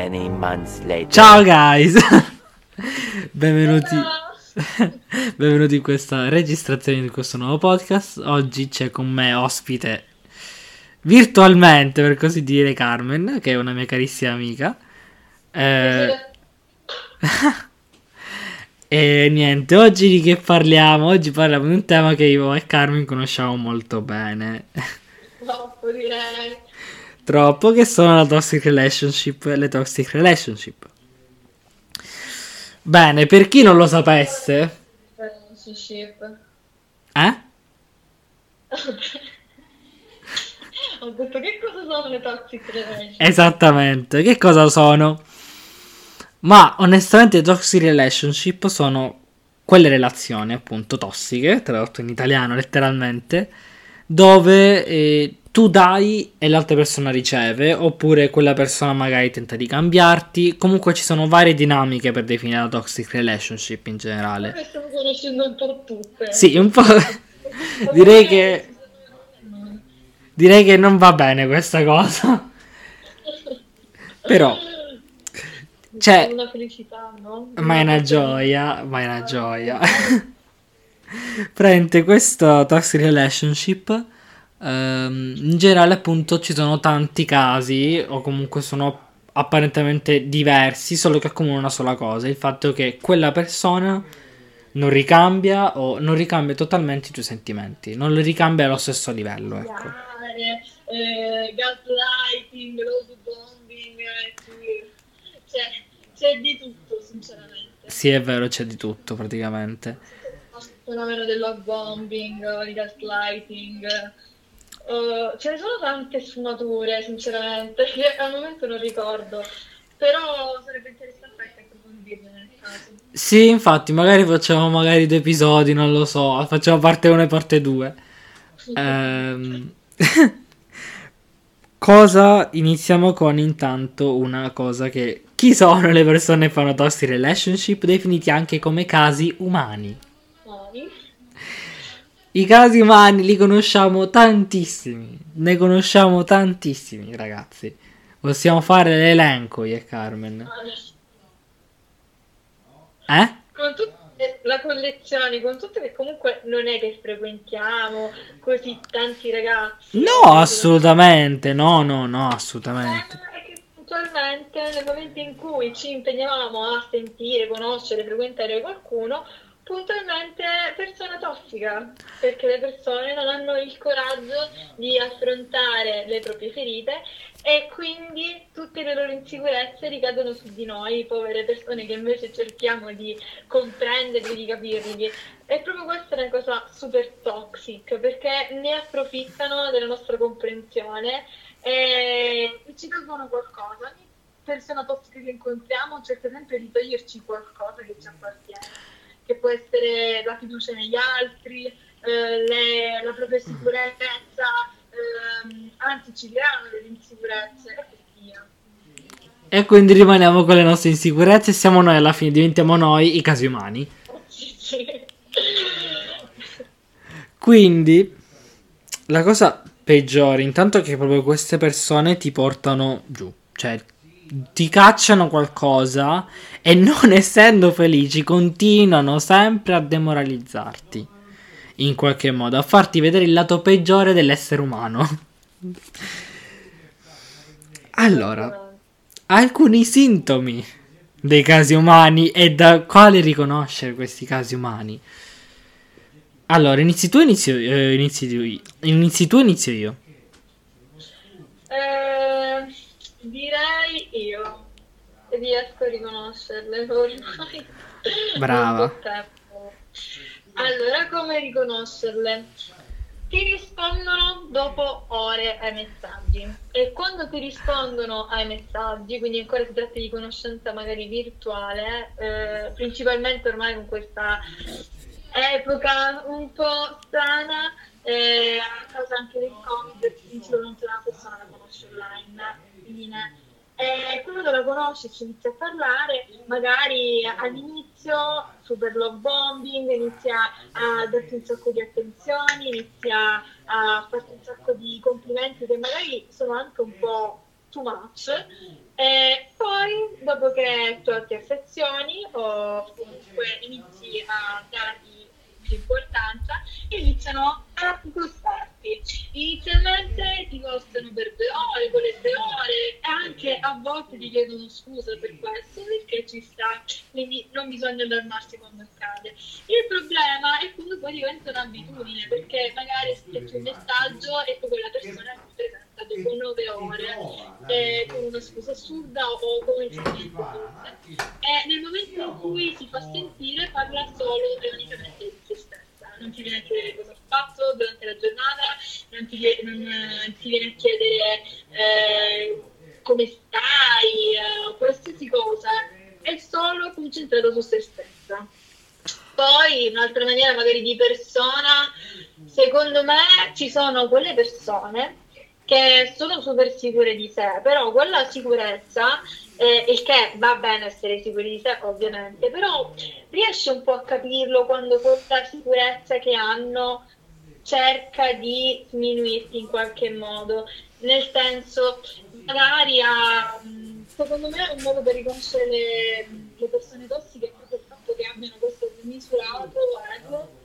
Many months later. Ciao guys! Benvenuti. Benvenuti in questa registrazione di questo nuovo podcast. Oggi c'è con me ospite virtualmente, per così dire, Carmen, che è una mia carissima amica. Eh, e niente, oggi di che parliamo? Oggi parliamo di un tema che io e Carmen conosciamo molto bene. Troppo direi. Troppo, che sono la toxic relationship e le toxic relationship. Bene, per chi non lo sapesse, Relationship. eh? Ho detto che cosa sono le toxic relationship? Esattamente, che cosa sono? Ma onestamente le toxic relationship sono quelle relazioni appunto tossiche, tradotto in italiano letteralmente, dove eh, tu dai e l'altra persona riceve, oppure quella persona magari tenta di cambiarti. Comunque ci sono varie dinamiche per definire la toxic relationship in generale. Che stiamo conoscendo un po' tutte. Sì, un po'. direi che direi che non va bene questa cosa. Però Cioè- una felicità, no? Ma è una gioia, ma è una gioia. Prende questo toxic relationship. ehm, in generale, appunto, ci sono tanti casi, o comunque sono apparentemente diversi, solo che accomunano una sola cosa: il fatto che quella persona non ricambia o non ricambia totalmente i tuoi sentimenti, non li ricambia allo stesso livello, ecco. Eh, gaslighting, love bombing. Cioè, c'è di tutto, sinceramente. Sì, è vero, c'è di tutto praticamente. Il fenomeno del love bombing, di gaslighting. eh, ce ne sono tante sfumature, sinceramente, che al momento non ricordo. Però sarebbe interessante anche approfondirle nel caso. Sì, infatti, magari facciamo magari due episodi, non lo so, facciamo parte 1 e parte 2. Ehm, cosa iniziamo con intanto una cosa che chi sono le persone che fanno toxic relationship definiti anche come casi umani. I casi umani li conosciamo tantissimi, ne conosciamo tantissimi, ragazzi. Possiamo fare l'elenco io e Carmen. Eh? Con tutte la collezione, con tutte che comunque non è che frequentiamo così tanti ragazzi. No, assolutamente, no, no, no, assolutamente. Eh, è che puntualmente nel momento in cui ci impegnavamo a sentire, conoscere, frequentare qualcuno, puntualmente persona tossica, perché le persone non hanno il coraggio di affrontare le proprie ferite e quindi tutte le loro insicurezze ricadono su di noi, povere persone che invece cerchiamo di comprenderli, di capirli. E proprio questa è una cosa super toxic, perché ne approfittano della nostra comprensione e ci tolgono qualcosa. Ogni persona tossica che incontriamo cerca sempre di toglierci qualcosa che ci appartiene, che può essere la fiducia negli altri, eh, le- la propria sicurezza, ehm, anzi ci creano delle insicurezze e quindi rimaniamo con le nostre insicurezze e siamo noi alla fine, diventiamo noi i casi umani. Quindi la cosa peggiore, intanto che proprio queste persone ti portano giù, cioè ti cacciano qualcosa e non essendo felici continuano sempre a demoralizzarti in qualche modo, a farti vedere il lato peggiore dell'essere umano. Allora, alcuni sintomi dei casi umani e da quale riconoscere questi casi umani. Allora, inizi tu, inizio, eh, inizi tu, inizi tu, inizio io. Eh, direi io riesco a riconoscerle ormai. Brava. da. Allora, come riconoscerle? Ti rispondono dopo ore ai messaggi e quando ti rispondono ai messaggi, quindi ancora si tratta di conoscenza magari virtuale, eh, principalmente ormai con questa epoca un po' strana, eh, a causa anche del Covid, principalmente una persona la conosce online, fine. E quando la conosci e ci inizi a parlare, magari all'inizio super love bombing, inizia a darti un sacco di attenzioni, inizia a farti un sacco di complimenti che magari sono anche un po' too much, e poi che tu ti affezioni o comunque inizi a dargli più importanza, iniziano a costarti. Inizialmente ti costano per due ore, con le due ore, e anche a volte ti chiedono scusa per questo, perché ci sta, quindi non bisogna allarmarsi quando accade. Il problema è quando poi diventa un'abitudine, perché magari scrivi un messaggio e poi quella persona ti presenta dopo nove ore eh, con una scusa assurda o come il e nel momento in cui si fa sentire parla solo e unicamente di se stessa non ti viene a chiedere cosa ha fatto durante la giornata non ti, non, non ti viene a chiedere eh, come stai eh, qualsiasi cosa. È solo concentrato su se stessa. Poi un'altra maniera magari di persona secondo me ci sono quelle persone che sono super sicure di sé, però quella sicurezza, eh, il che va bene essere sicuri di sé ovviamente, però riesce un po' a capirlo quando questa sicurezza che hanno cerca di sminuirti in qualche modo, nel senso magari ha, secondo me un modo per riconoscere le, le persone tossiche è proprio il fatto che abbiano questo misurato ego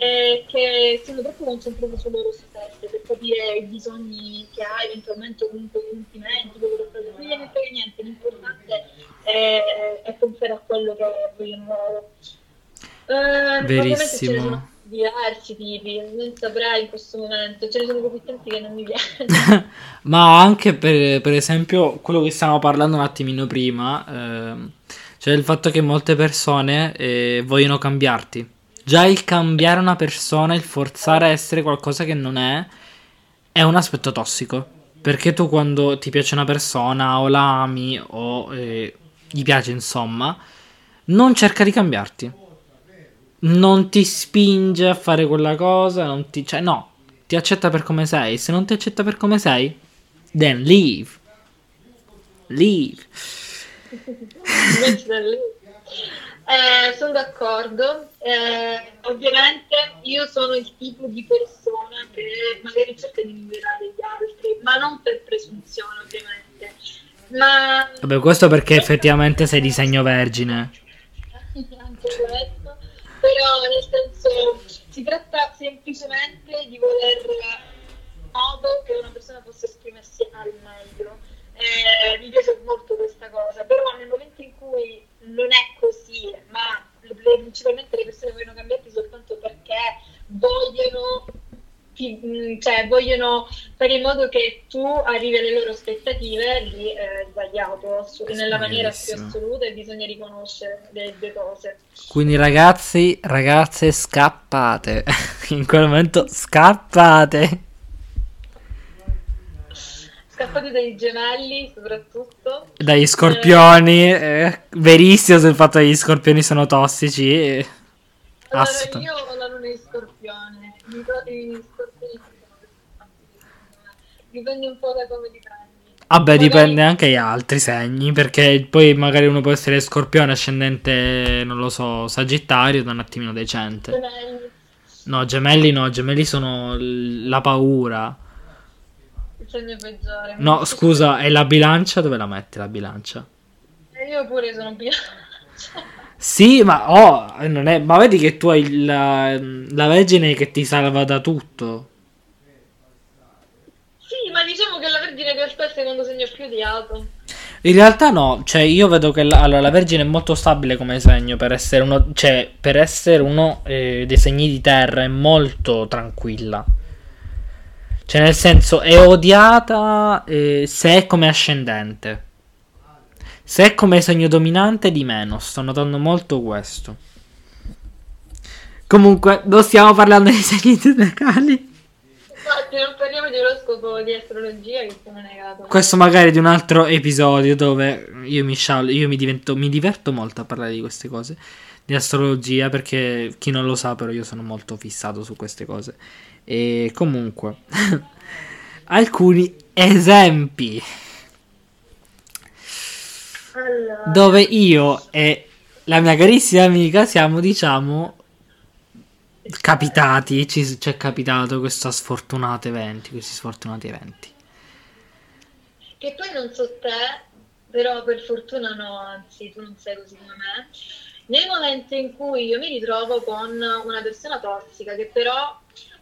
eh, che siano troppo concentrate su loro stesse per capire i bisogni che hai, eventualmente comunque i sentimenti, quello che. Non gliene frega niente, l'importante è, è pensare a quello che vogliono loro. Eh, Verissimo. diversi tipi, non saprei in questo momento, ce ne sono così tanti che non mi piacciono. Ma anche per, per, esempio quello che stavamo parlando un attimino prima, eh, cioè il fatto che molte persone eh, vogliono cambiarti Già il cambiare una persona, il forzare a essere qualcosa che non è, è un aspetto tossico. Perché tu quando ti piace una persona o la ami o eh, gli piace insomma, non cerca di cambiarti. Non ti spinge a fare quella cosa, non ti... Cioè no, ti accetta per come sei. Se non ti accetta per come sei, then leave. Leave. Eh, sono d'accordo. Eh, ovviamente io sono il tipo di persona che magari cerca di migliorare gli altri, ma non per presunzione, ovviamente. Ma... Vabbè, questo perché effettivamente sei di segno vergine. Anche questo. Però nel senso si tratta semplicemente di voler modo che una persona possa esprimersi al meglio. Eh, mi piace molto questa cosa, però nel momento in cui non è così, ma principalmente le persone vogliono cambiarti soltanto perché vogliono, mm, cioè, vogliono fare in modo che tu arrivi alle loro aspettative, lì è sbagliato nella maniera più assoluta e bisogna riconoscere le due cose. Quindi ragazzi, ragazze, scappate. In quel momento scappate scappati dai gemelli soprattutto. Dagli scorpioni, eh. Eh, verissimo sul fatto che gli scorpioni sono tossici. Eh. Allora, io ho la luna di scorpione, i scorpioni dipende un po' da come li prendi. Vabbè, magari... dipende anche gli altri segni, perché poi magari uno può essere scorpione ascendente, non lo so, sagittario, da un attimino decente. Gemelli. No, gemelli no, gemelli sono la paura segno peggiore. No, scusa, è la bilancia? Dove la metti la bilancia? E io pure sono bilancia. Sì, ma oh, non è... ma vedi che tu hai la, la Vergine che ti salva da tutto. Sì, ma diciamo che la Vergine in realtà è il secondo segno più odiato. In realtà no, cioè io vedo che la, allora, la Vergine è molto stabile come segno per essere uno, cioè, per essere uno eh, dei segni di terra, è molto tranquilla. Cioè, nel senso, è odiata eh, se è come ascendente. Se è come segno dominante, di meno. Sto notando molto questo. Comunque, non stiamo parlando dei segni zodiacali. Infatti, non parliamo di oroscopo di astrologia che sono negato. Questo magari di un altro episodio dove io mi sciallo, io mi, divento, mi diverto molto a parlare di queste cose. Di astrologia, perché chi non lo sa, però io sono molto fissato su queste cose. E comunque, alcuni esempi allora. dove io e la mia carissima amica siamo, diciamo, capitati, ci, ci è capitato questo sfortunato eventi, questi sfortunati eventi. Che poi non so te, però per fortuna no, anzi tu non sei così come me. Nel momento in cui io mi ritrovo con una persona tossica che però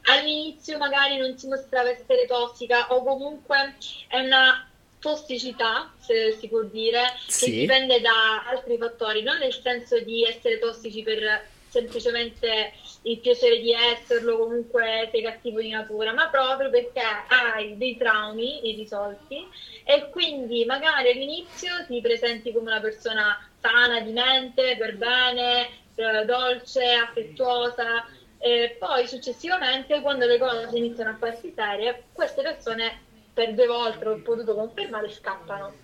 all'inizio magari non si mostrava essere tossica o comunque è una tossicità, se si può dire, Sì. che dipende da altri fattori, non nel senso di essere tossici per semplicemente il piacere di esserlo, comunque sei cattivo di natura, ma proprio perché hai dei traumi irrisolti e quindi magari all'inizio ti presenti come una persona sana di mente, per bene, eh, dolce, affettuosa, e poi successivamente quando le cose iniziano a farsi serie, queste persone per due volte ho potuto confermare scappano.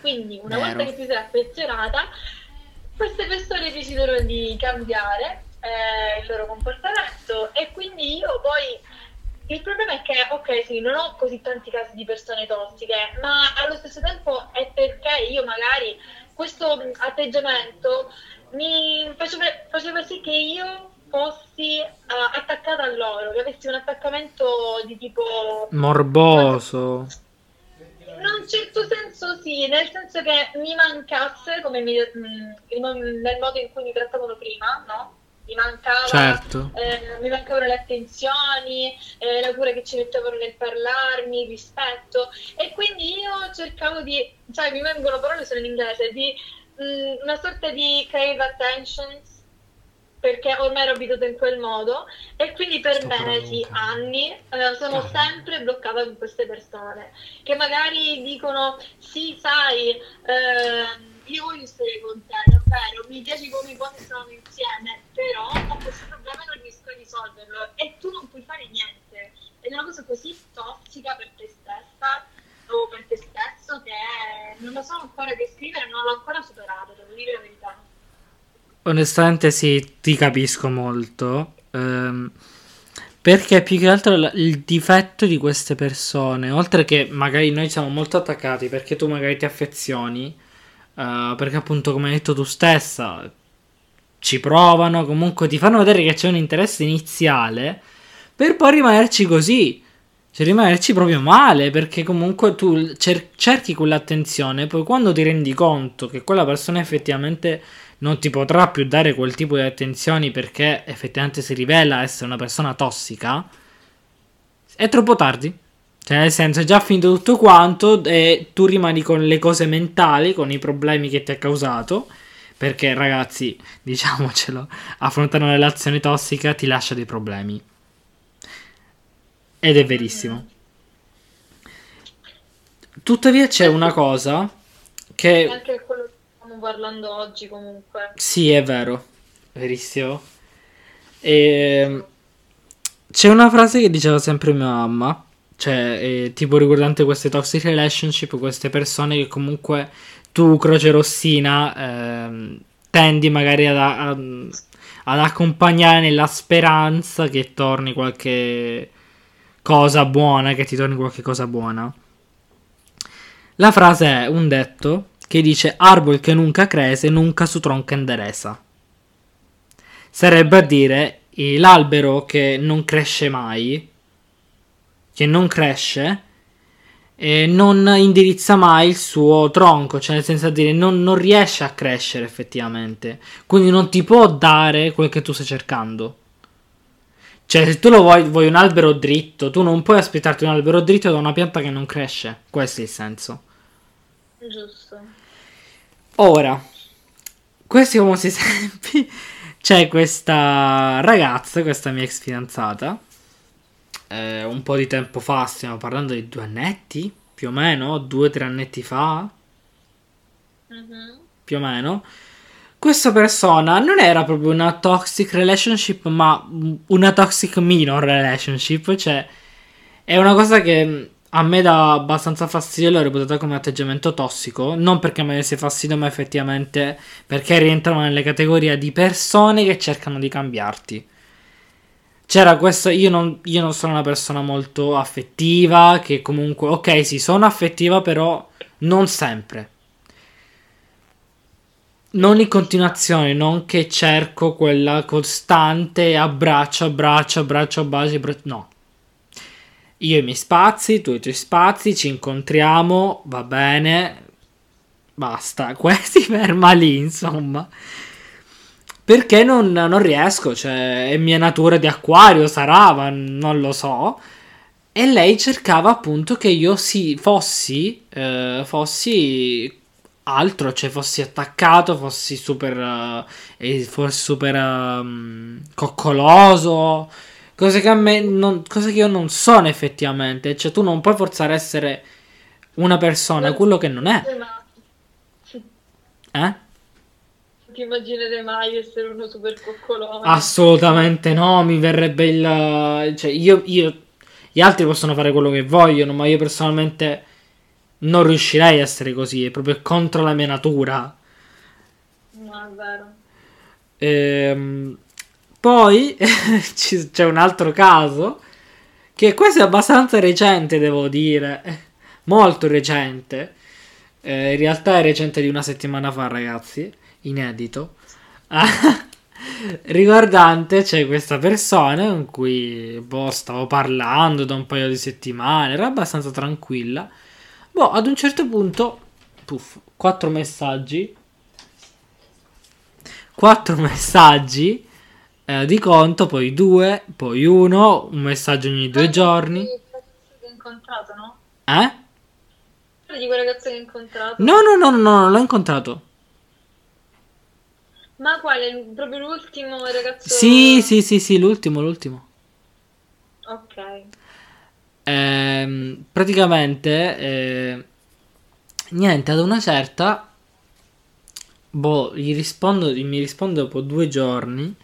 Quindi una Vero. volta che ti sei affezionata, queste persone decidono di cambiare eh, il loro comportamento e quindi io poi il problema è che, ok, sì, non ho così tanti casi di persone tossiche, ma allo stesso tempo è perché io magari questo atteggiamento mi faceva, faceva sì che io fossi eh, attaccata a loro, che avessi un attaccamento di tipo Morboso. in un certo senso sì, nel senso che mi mancasse, come mi- mo- nel modo in cui mi trattavano prima, no? Mi mancava, Certo. eh, mi mancavano le attenzioni, eh, la cura che ci mettevano nel parlarmi, il rispetto. E quindi io cercavo di, sai, mi vengono parole solo in inglese, di mh, una sorta di crave attentions perché ormai ero abituata in quel modo e quindi per Sto mesi, anni, eh, sono Ah. sempre bloccata con queste persone che magari dicono sì, sai, ehm, io voglio stare con te, davvero, mi piace come i cose stanno insieme, però ho questo problema e non riesco a risolverlo e tu non puoi fare niente. Ed è una cosa così tossica per te stessa o per te stesso che non lo so ancora descrivere, non l'ho ancora superato, devo dire la verità. Onestamente sì, ti capisco molto. ehm, perché più che altro il difetto di queste persone, oltre che magari noi siamo molto attaccati perché tu magari ti affezioni, eh, perché appunto come hai detto tu stessa, ci provano, comunque ti fanno vedere che c'è un interesse iniziale, per poi rimanerci così. Cioè rimanerci proprio male, perché comunque tu cer- cerchi quell'attenzione, poi quando ti rendi conto che quella persona effettivamente non ti potrà più dare quel tipo di attenzioni perché effettivamente si rivela essere una persona tossica, è troppo tardi. Cioè, nel senso, è già finito tutto quanto e tu rimani con le cose mentali, con i problemi che ti ha causato. Perché, ragazzi, diciamocelo, affrontare una relazione tossica ti lascia dei problemi. Ed è verissimo. Tuttavia c'è una cosa che... Anche quello che stiamo parlando oggi comunque. Sì, è vero, verissimo. E... C'è una frase che diceva sempre mia mamma, cioè, eh, tipo riguardante queste toxic relationship, queste persone che comunque tu, croce rossina, ehm, tendi magari ad, ad- ad accompagnare nella speranza che torni qualche cosa buona, che ti torni qualche cosa buona. La frase è un detto che dice Arbol che nunca crese, nunca su tronca endereza. Sarebbe a dire eh, l'albero che non cresce mai, che non cresce, e non indirizza mai il suo tronco, cioè nel senso a dire non, non riesce a crescere effettivamente, quindi non ti può dare quel che tu stai cercando. Cioè, se tu lo vuoi, vuoi un albero dritto, tu non puoi aspettarti un albero dritto da una pianta che non cresce. Questo è il senso. Giusto. Ora, questi famosi esempi, c'è questa ragazza, questa mia ex fidanzata, eh, un po' di tempo fa, stiamo parlando di due annetti, più o meno, due o tre annetti fa, Mhm. più o meno. Questa persona non era proprio una toxic relationship, ma una toxic minor relationship, cioè è una cosa che a me dà abbastanza fastidio, l'ho reputata come atteggiamento tossico, non perché mi avesse fastidio, ma effettivamente perché rientrano nelle categorie di persone che cercano di cambiarti. C'era questo, io non, io non sono una persona molto affettiva, che comunque, ok, sì, sono affettiva, però non sempre. Non in continuazione, non che cerco quella costante abbraccio, abbraccio, abbraccio, bacio, abbraccio, no. Io i miei spazi, tu i tuoi spazi, ci incontriamo, va bene, basta, si ferma lì, insomma. Perché non, non riesco, cioè è mia natura di acquario, sarà, ma non lo so. E lei cercava appunto che io si, fossi, eh, fossi altro, cioè fossi attaccato, fossi super, uh, fossi super um, coccoloso, cose che a me non, cose che io non sono effettivamente, cioè tu non puoi forzare a essere una persona, quello che non è. Eh? ti immaginerei mai essere uno super coccoloso. Assolutamente no, mi verrebbe il... Cioè, io, io... Gli altri possono fare quello che vogliono, ma io personalmente non riuscirei a essere così, è proprio contro la mia natura. No, è vero. Ehm, poi c'è un altro caso, che questo è abbastanza recente, devo dire, molto recente. Eh, in realtà è recente di una settimana fa, ragazzi, inedito. Riguardante c'è questa persona con cui boh, stavo parlando da un paio di settimane, era abbastanza tranquilla. Boh, ad un certo punto, puff, quattro messaggi. Quattro messaggi eh, di conto, poi due, poi uno, un messaggio ogni due giorni. Che incontrato, no? Eh? Di quel ragazzo che hai incontrato? No, no, no, no, no, non l'ho incontrato. Ma quale? Proprio l'ultimo ragazzo? Sì, sì, sì, sì, l'ultimo, l'ultimo. Ok. Ehm, praticamente, eh, niente, ad una certa, boh, gli rispondo, mi risponde dopo due giorni,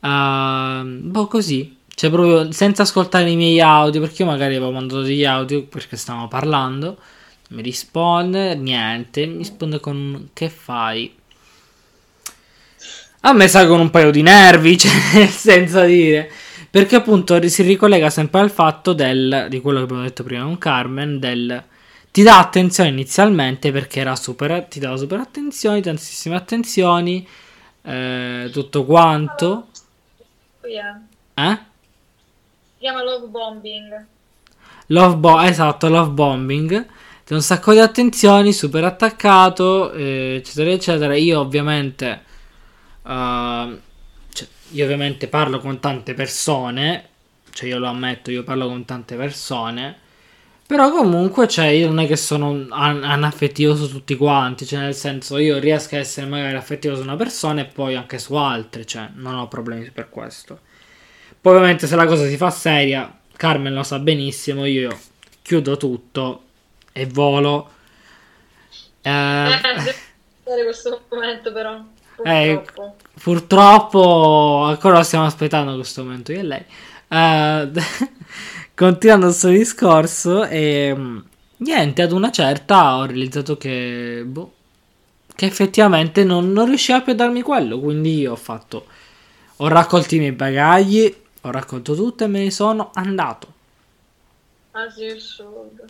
uh, boh, così, cioè proprio senza ascoltare i miei audio, perché io magari avevo mandato degli audio perché stavamo parlando, mi risponde, niente, mi risponde con che fai? A me salgono un paio di nervi, cioè, senza dire. Perché appunto si ricollega sempre al fatto del, di quello che abbiamo detto prima con Carmen, del ti dà attenzione inizialmente perché era super, ti dava super attenzioni, tantissime attenzioni, eh, tutto quanto. Yeah. Eh? Si chiama love bombing. Love bo- esatto, love bombing. Ti un sacco di attenzioni, super attaccato, eh, eccetera, eccetera. Io ovviamente... Uh, io ovviamente parlo con tante persone, cioè io lo ammetto, io parlo con tante persone, però comunque cioè, io non è che sono an- anaffettivo su tutti quanti, cioè nel senso io riesco a essere magari affettivo su una persona e poi anche su altre, cioè non ho problemi per questo. Poi ovviamente se la cosa si fa seria, Carmen lo sa benissimo, io chiudo tutto e volo. Eh, eh questo momento però. Eh, purtroppo ancora stiamo aspettando questo momento io e lei. Uh, continuando il suo discorso, e mm, niente, ad una certa ho realizzato che, boh, che effettivamente non, non riusciva più a darmi quello. Quindi io ho fatto, ho raccolto i miei bagagli, ho raccolto tutto e me ne sono andato. Should.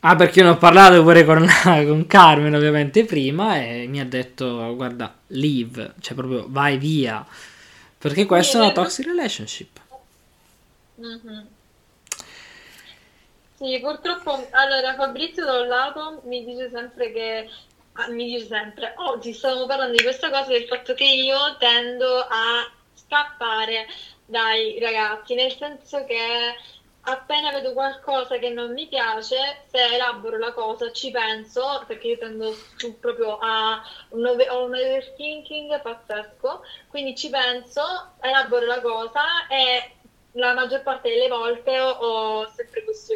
Ah, perché io ne ho parlato pure con, con, Carmen ovviamente prima e mi ha detto guarda, leave, cioè proprio vai via, perché questa è una toxic relationship. Mm-hmm. Sì, purtroppo, allora Fabrizio da un lato mi dice sempre che, ah, mi dice sempre, oggi stavamo parlando di questa cosa, del fatto che io tendo a scappare dai ragazzi, nel senso che appena vedo qualcosa che non mi piace, se elaboro la cosa ci penso, perché io tendo proprio a un, over, un overthinking pazzesco, quindi ci penso, elaboro la cosa e la maggior parte delle volte ho, ho sempre questo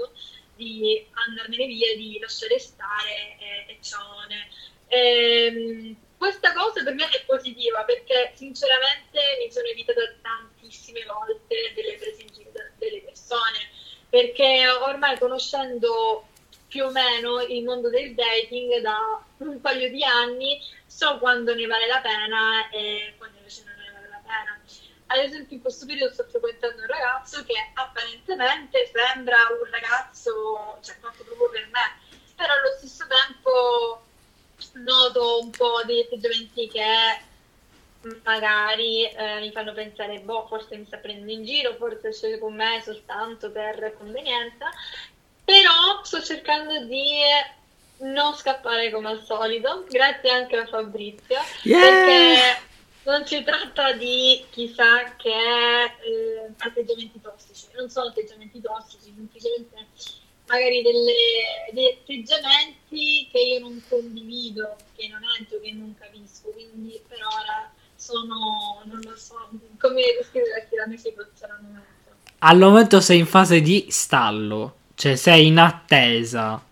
istinto di andarmene via, di lasciare stare e, e ciaone. Ehm, questa cosa per me è positiva perché sinceramente mi sono evitata tantissime volte delle prese in giro delle persone perché ormai conoscendo più o meno il mondo del dating da un paio di anni so quando ne vale la pena e quando invece non ne vale la pena. Ad esempio in questo periodo sto frequentando un ragazzo che apparentemente sembra un ragazzo, cioè fatto proprio per me, però allo stesso tempo noto un po' degli atteggiamenti che magari eh, mi fanno pensare, boh, forse mi sta prendendo in giro, forse scende con me soltanto per convenienza, però sto cercando di non scappare come al solito, grazie anche a Fabrizio, Yeah! perché non si tratta di chissà che eh, atteggiamenti tossici, non sono atteggiamenti tossici, semplicemente magari delle, degli atteggiamenti che io non condivido, che non entro, che non capisco, quindi per ora sono, non lo so, come descriverti la mia situazione al momento. Al momento sei in fase di stallo, cioè sei in attesa.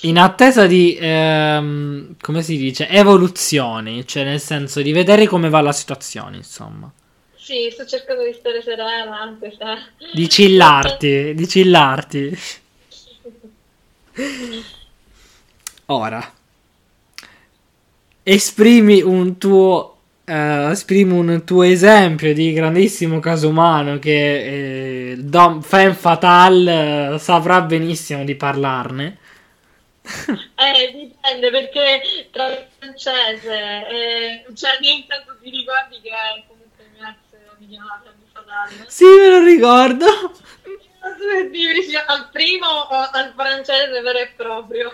In attesa di, ehm, come si dice, evoluzioni, cioè nel senso di vedere come va la situazione, insomma. Sì, sto cercando di stare serena anche se... Di chillarti, di chillarti. Ora, esprimi un tuo, eh, esprimi un tuo esempio di grandissimo caso umano che eh, Dom Femme Fatale eh, saprà benissimo di parlarne. Eh, dipende perché tra il francese e... cioè niente tanto ti ricordi che comunque mio ex mi chiamava Fatale. Sì, me lo ricordo. Al primo o al francese vero e proprio?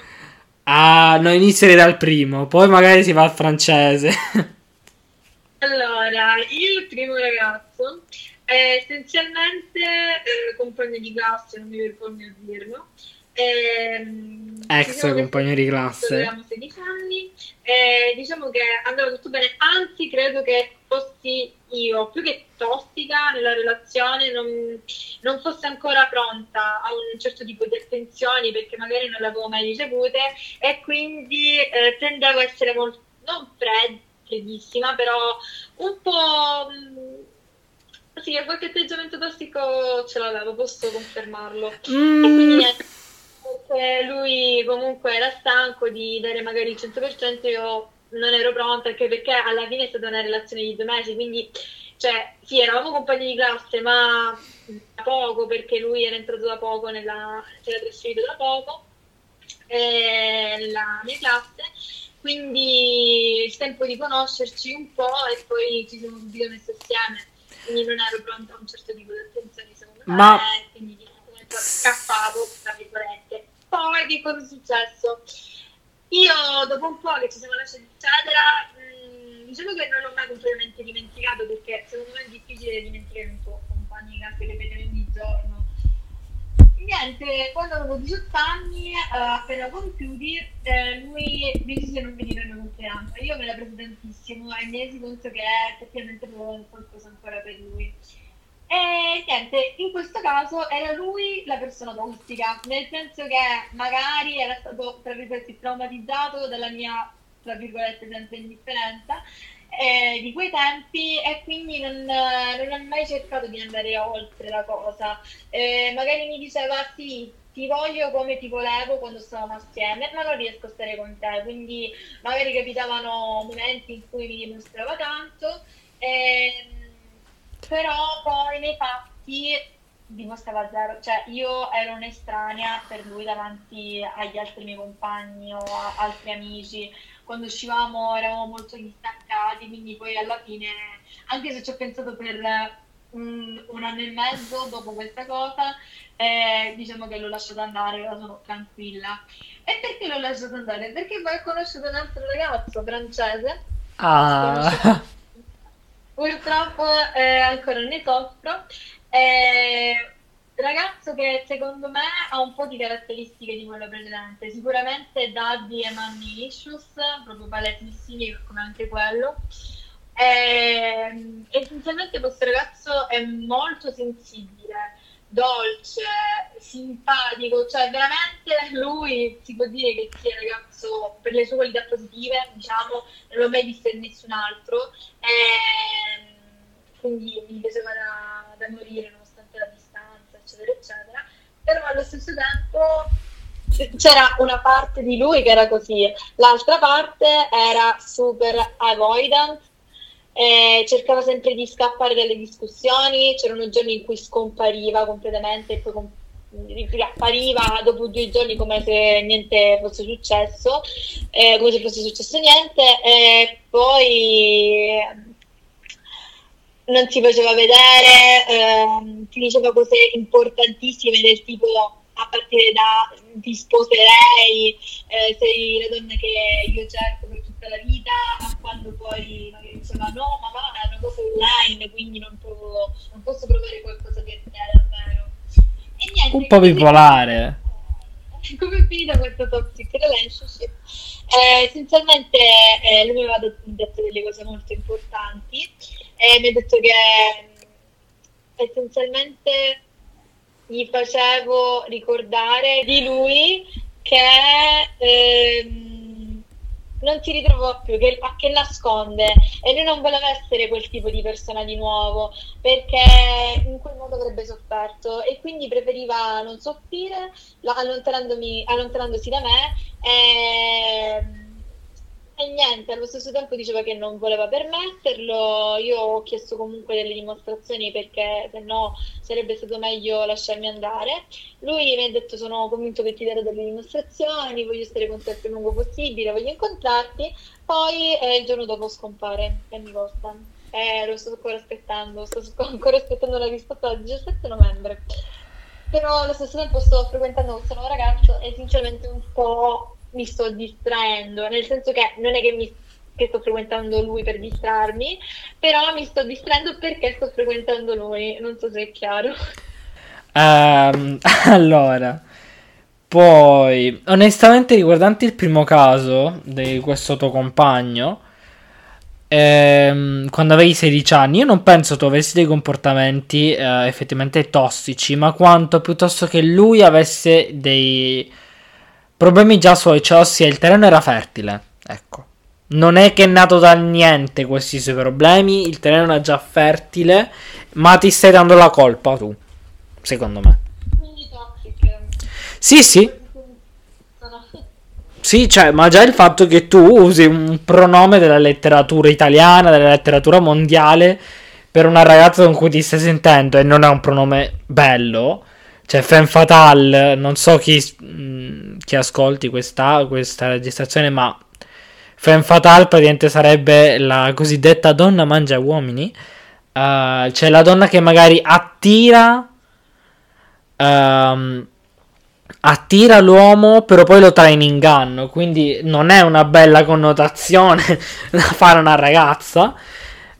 Ah, no, inizierei dal primo, poi magari si va al francese. Allora, il primo ragazzo è essenzialmente eh, compagno di classe, non mi vergogno a dirlo. Ehm, Ex diciamo compagno di classe. Avevamo 16 anni e diciamo che andava tutto bene, anzi credo che fossi io più che tossica nella relazione, non, non fossi ancora pronta a un certo tipo di attenzioni perché magari non le avevo mai ricevute e quindi eh, tendevo a essere molto, non freddissima, però un po'... mh, Sì, qualche atteggiamento tossico ce l'avevo, posso confermarlo. E quindi Mm, niente, perché lui comunque era stanco di dare magari il 100%, io non ero pronta, anche perché alla fine è stata una relazione di due mesi, quindi cioè, sì, eravamo compagni di classe, ma da poco, perché lui era entrato da poco, nella, si era trasferito da poco eh, nella mia classe, quindi il tempo di conoscerci un po' e poi ci siamo subito messi assieme, quindi non ero pronta a un certo tipo di attenzioni secondo me, Ma- e quindi scappavo, tra virgolette. Poi che cosa è successo? Io dopo un po' che ci siamo lasciati eccetera, mh, diciamo che non l'ho mai completamente dimenticato perché secondo me è difficile dimenticare un po' compagni di classe che vedono ogni giorno. Niente, quando avevo 18 anni, eh, appena compiuti, eh, lui decise di non venire al mio compleanno. Io me l'ho preso tantissimo e mi resi conto che effettivamente avevo qualcosa ancora per lui. E niente, in questo caso era lui la persona tossica, nel senso che magari era stato, tra virgolette, traumatizzato dalla mia, tra virgolette, sempre indifferenza eh, di quei tempi e quindi non, non ha mai cercato di andare oltre la cosa. Eh, magari mi diceva sì, ti voglio come ti volevo quando stavamo assieme, ma non riesco a stare con te, quindi magari capitavano momenti in cui mi dimostrava tanto, ehm, però poi nei fatti dimostrava zero, cioè io ero un'estranea per lui davanti agli altri miei compagni o altri amici, quando uscivamo eravamo molto distaccati, quindi poi alla fine, anche se ci ho pensato per un, un anno e mezzo dopo questa cosa, eh, diciamo che l'ho lasciato andare, ora sono tranquilla. E perché l'ho lasciato andare? Perché poi ho conosciuto un altro ragazzo francese, ah, purtroppo eh, ancora ne soffro. Eh, ragazzo che secondo me ha un po' di caratteristiche di quello precedente, sicuramente daddy e mommy issues, proprio palatissimi come anche quello. E, essenzialmente questo ragazzo è molto sensibile, dolce, simpatico, cioè veramente lui si può dire che sia ragazzo per le sue qualità positive, diciamo, non l'ho mai visto in nessun altro. E, quindi mi piaceva da, da morire nonostante la distanza, eccetera, eccetera. Però allo stesso tempo c'era una parte di lui che era così, l'altra parte era super avoidant, eh, cercava sempre di scappare dalle discussioni, c'erano giorni in cui scompariva completamente e poi com- riappariva dopo due giorni come se niente fosse successo, eh, come se fosse successo niente, e poi non si faceva vedere, ehm, diceva cose importantissime del tipo a partire da ti sposerei, eh, sei la donna che io cerco per tutta la vita, a quando poi magari diceva no, ma va, è una cosa online, quindi non, provo, non posso provare qualcosa te davvero. E niente, Un po' bipolare. Come è finita questa toxic relationship? Eh, essenzialmente eh, lui mi aveva detto, detto delle cose molto importanti e mi ha detto che mm, essenzialmente gli facevo ricordare di lui che ehm, non si ritrovò più, che, che nasconde. E lui non voleva essere quel tipo di persona di nuovo perché in quel modo avrebbe sofferto. E quindi preferiva non soffrire allontanandosi da me e niente, allo stesso tempo diceva che non voleva permetterlo, io ho chiesto comunque delle dimostrazioni perché se no sarebbe stato meglio lasciarmi andare. Lui mi ha detto sono convinto che ti darò delle dimostrazioni, voglio stare con te il più lungo possibile, voglio incontrarti, poi eh, il giorno dopo scompare Penny Boston. Eh, lo sto ancora aspettando, sto ancora aspettando la risposta del 17 novembre. Però allo stesso tempo sto frequentando questo nuovo ragazzo e sinceramente un po' mi sto distraendo, nel senso che non è che, mi, che sto frequentando lui per distrarmi, però mi sto distraendo perché sto frequentando lui, non so se è chiaro. Um, allora, poi, onestamente riguardante il primo caso di questo tuo compagno, ehm, quando avevi 16 anni, io non penso tu avessi dei comportamenti eh, effettivamente tossici, ma quanto piuttosto che lui avesse dei problemi già suoi, cioè ossia il terreno era fertile, ecco. Non è che è nato dal niente questi suoi problemi, il terreno era già fertile, ma ti stai dando la colpa tu, secondo me. Quindi toxic. Sì, sì. Sì, cioè, ma già il fatto che tu usi un pronome della letteratura italiana, della letteratura mondiale, per una ragazza con cui ti stai sentendo e non è un pronome bello, cioè, Femme Fatale, non so chi, mm, chi ascolti questa, questa registrazione, ma Femme Fatale praticamente sarebbe la cosiddetta donna mangia uomini. Uh, cioè la donna che magari attira uh, attira l'uomo però poi lo trae in inganno quindi non è una bella connotazione da fare una ragazza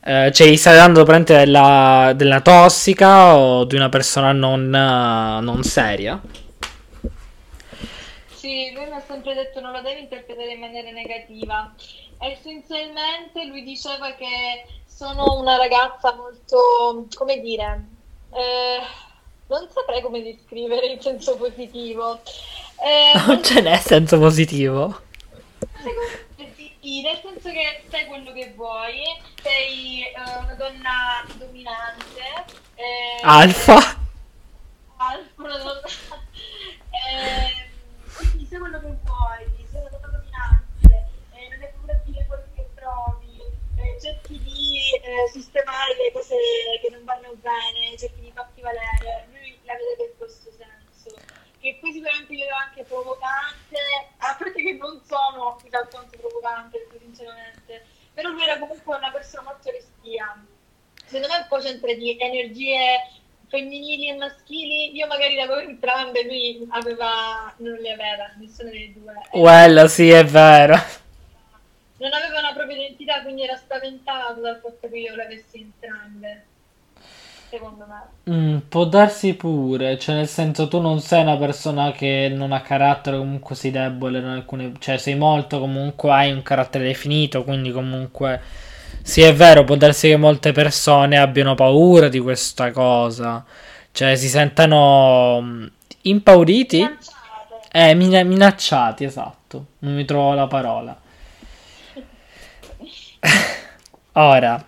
eh, cioè, gli stai dando prende della, della, tossica o di una persona non, uh, non seria? Sì, lui mi ha sempre detto non lo devi interpretare in maniera negativa. Essenzialmente lui diceva che sono una ragazza molto, come dire, eh, non saprei come descrivere in senso positivo. Eh, non ce n'è senso positivo. Secondo sì, nel senso che sai quello che vuoi, sei uh, una donna dominante. Eh, alfa. Alfa, una donna... eh, quindi sai quello che vuoi, sei una donna dominante, eh, non hai paura di dire quello che provi, eh, cerchi di eh, sistemare le cose che non vanno bene, cerchi di farti valere. Lui la vede per questo senso. Che poi sicuramente io ero anche provocante, a parte che non sono chissà quanto provocante, sinceramente, però lui era comunque una persona molto restia. Secondo me un po' c'entra di energie femminili e maschili, io magari l'avevo entrambe, lui aveva, non le aveva, nessuna delle due. Quella sì, è vero. Non aveva una propria identità, quindi era spaventato dal fatto che io le avessi entrambe secondo me. Mm, può darsi pure, cioè nel senso tu non sei una persona che non ha carattere, comunque sei debole in alcune... cioè sei molto comunque, hai un carattere definito, quindi comunque... Sì, è vero, può darsi che molte persone abbiano paura di questa cosa, cioè si sentano mm, impauriti. Minacciate. Eh, min- minacciati, esatto, non mi trovo la parola. Ora,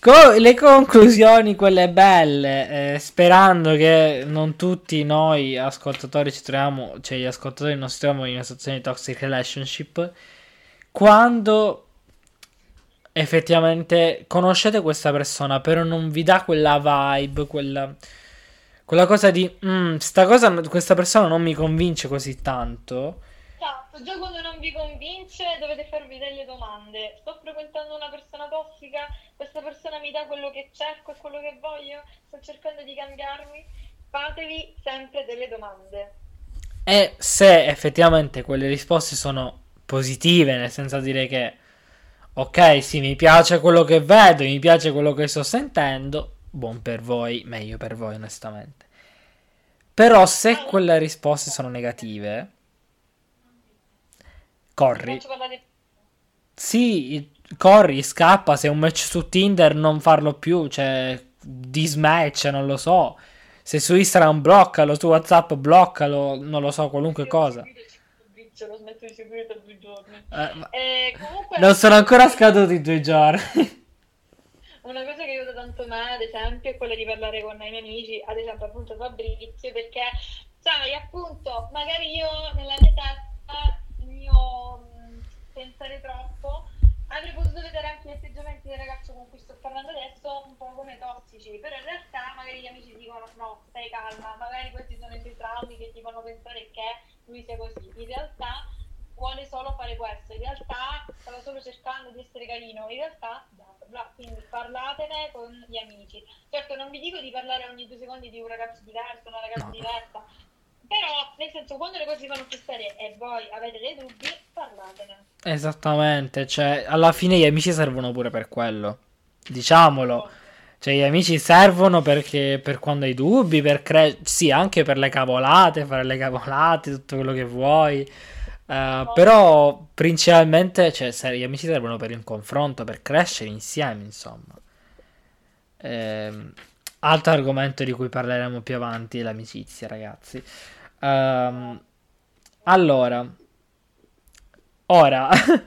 Co- le conclusioni, quelle belle, eh, sperando che non tutti noi ascoltatori ci troviamo, cioè gli ascoltatori non si trovano in una situazione di toxic relationship, quando effettivamente conoscete questa persona, però non vi dà quella vibe, quella, quella cosa di, mm, cosa, questa persona non mi convince così tanto Esatto, già quando non vi convince dovete farvi delle domande. Sto frequentando una persona tossica, questa persona mi dà quello che cerco e quello che voglio, sto cercando di cambiarmi. fatevi sempre delle domande. E se effettivamente quelle risposte sono positive, nel senso dire che ok, sì, mi piace quello che vedo, mi piace quello che sto sentendo, buon per voi, meglio per voi onestamente. Però se quelle risposte sono negative, corri. Sì, corri, scappa, se è un match su Tinder non farlo più, cioè dismatch, non lo so. Se su Instagram bloccalo, su WhatsApp bloccalo, non lo so, qualunque cosa. Lo smetto di seguire per due giorni. Eh, Eh, comunque, Non sono ancora scaduti due giorni. una cosa che aiuta tanto me, ad esempio, è quella di parlare con i miei amici, ad esempio appunto Fabrizio, perché, sai, appunto, magari io nella mia testa, mh, pensare troppo, avrei potuto vedere anche gli atteggiamenti del ragazzo con cui sto parlando adesso un po' come tossici, però in realtà magari gli amici dicono no, stai calma, magari questi sono i tuoi traumi che ti fanno pensare che lui sia così. In realtà vuole solo fare questo, in realtà stava solo cercando di essere carino, in realtà bla bla quindi parlatene con gli amici. Certo non vi dico di parlare ogni due secondi di un ragazzo diverso, una ragazza diversa, però nel senso quando le cose vi fanno più serie e voi avete dei dubbi, parlatene. Esattamente, cioè, alla fine gli amici servono pure per quello. Diciamolo. Cioè, gli amici servono perché per quando hai dubbi, per cre- sì, anche per le cavolate, fare le cavolate, tutto quello che vuoi. Eh, però principalmente, cioè, gli amici servono per il confronto, per crescere insieme, insomma. Ehm, altro argomento di cui parleremo più avanti è l'amicizia, ragazzi. Ehm, allora, ora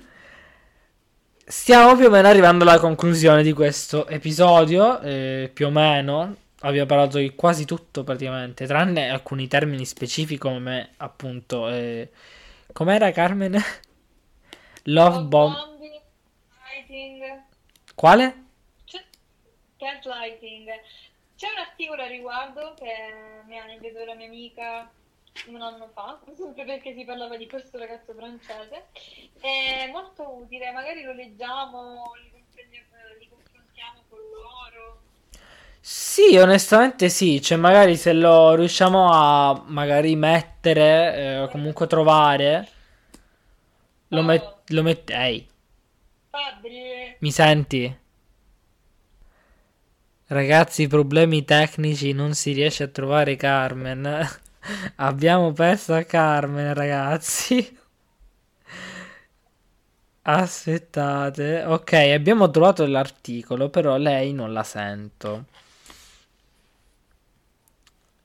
stiamo più o meno arrivando alla conclusione di questo episodio. eh, più o meno abbiamo parlato di quasi tutto praticamente, tranne alcuni termini specifici come appunto. eh, com'era Carmen? Love bomb. bombing, lighting, Quale? c'è. C'è un articolo a riguardo che mi ha inviato la mia amica un anno fa, sempre perché si parlava di questo ragazzo francese. È molto utile, magari lo leggiamo, li, confrontiamo con loro. Sì, onestamente sì, cioè magari se lo riusciamo a magari mettere, eh, comunque trovare, lo, met- lo met- Ehi, Fabri, mi senti? Ragazzi, problemi tecnici, non si riesce a trovare Carmen. Abbiamo perso a Carmen, ragazzi. Aspettate. Ok, abbiamo trovato l'articolo, però lei non la sento.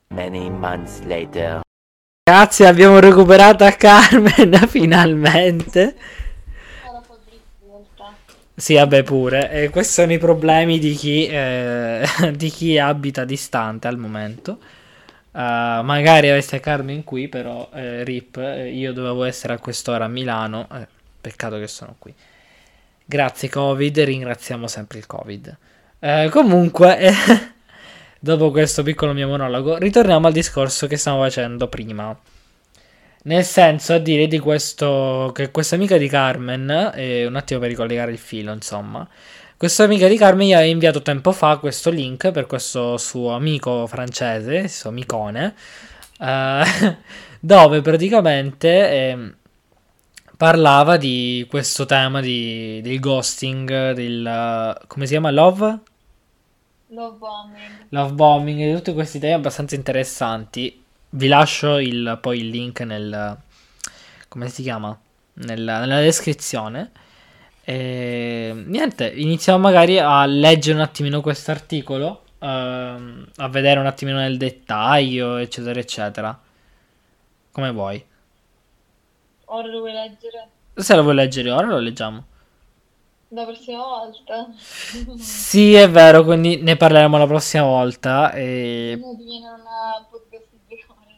Many months later. Ragazzi, abbiamo recuperato a Carmen finalmente. Sì, vabbè, pure. E questi sono i problemi di chi, eh, di chi abita distante al momento. Eh, magari avesse Carmen qui, però, eh, RIP, eh, io dovevo essere a quest'ora a Milano. eh, peccato che sono qui. Grazie Covid, ringraziamo sempre il Covid. Eh, comunque, dopo questo piccolo mio monologo, ritorniamo al discorso che stiamo facendo prima. Nel senso, a dire di questo, che questa amica di Carmen, un attimo per ricollegare il filo, insomma, questa amica di Carmen gli ha inviato tempo fa questo link per questo suo amico francese, il suo amicone, eh, dove praticamente ehm, parlava di questo tema di, del ghosting, del, come si chiama, love? Love bombing. Love bombing e tutti questi temi abbastanza interessanti. Vi lascio il, poi il link nel. come si chiama? Nella, nella descrizione. E niente, iniziamo magari a leggere un attimino questo articolo. ehm, a vedere un attimino nel dettaglio, eccetera, eccetera. Come vuoi. Ora lo vuoi leggere? Se lo vuoi leggere ora, lo leggiamo. La prossima volta. Sì, è vero, quindi ne parleremo la prossima volta. E.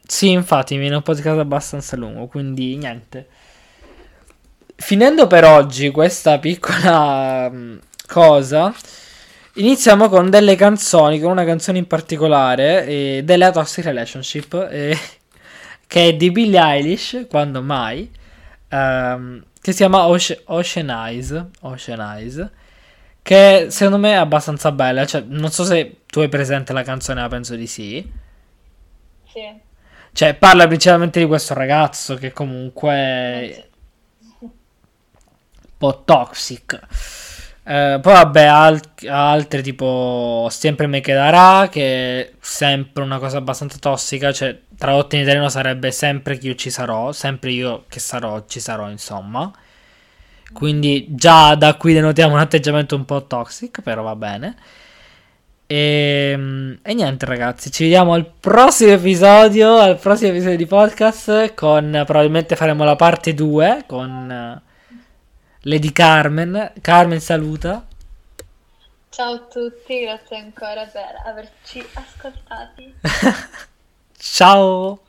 Sì, infatti mi viene un podcast abbastanza lungo, quindi niente. Finendo per oggi questa piccola mm, cosa, iniziamo con delle canzoni, con una canzone in particolare, eh, della Toxic Relationship, eh, che è di Billie Eilish, quando mai, ehm, che si chiama Oce- Ocean Eyes, Ocean Eyes, che secondo me è abbastanza bella, cioè non so se tu hai presente la canzone, ma penso di sì. Sì. Cioè, parla principalmente di questo ragazzo che comunque un po' toxic. Eh, poi vabbè, al- altre tipo Sempre me quedará, che è sempre una cosa abbastanza tossica, cioè tradotto in italiano sarebbe sempre che io ci sarò, sempre io che sarò, ci sarò, insomma. Quindi già da qui denotiamo un atteggiamento un po' toxic, però va bene. E, e niente ragazzi, ci vediamo al prossimo episodio, al prossimo episodio di podcast con probabilmente faremo la parte 2 con Lady Carmen. Carmen saluta. Ciao a tutti, grazie ancora per averci ascoltati. Ciao.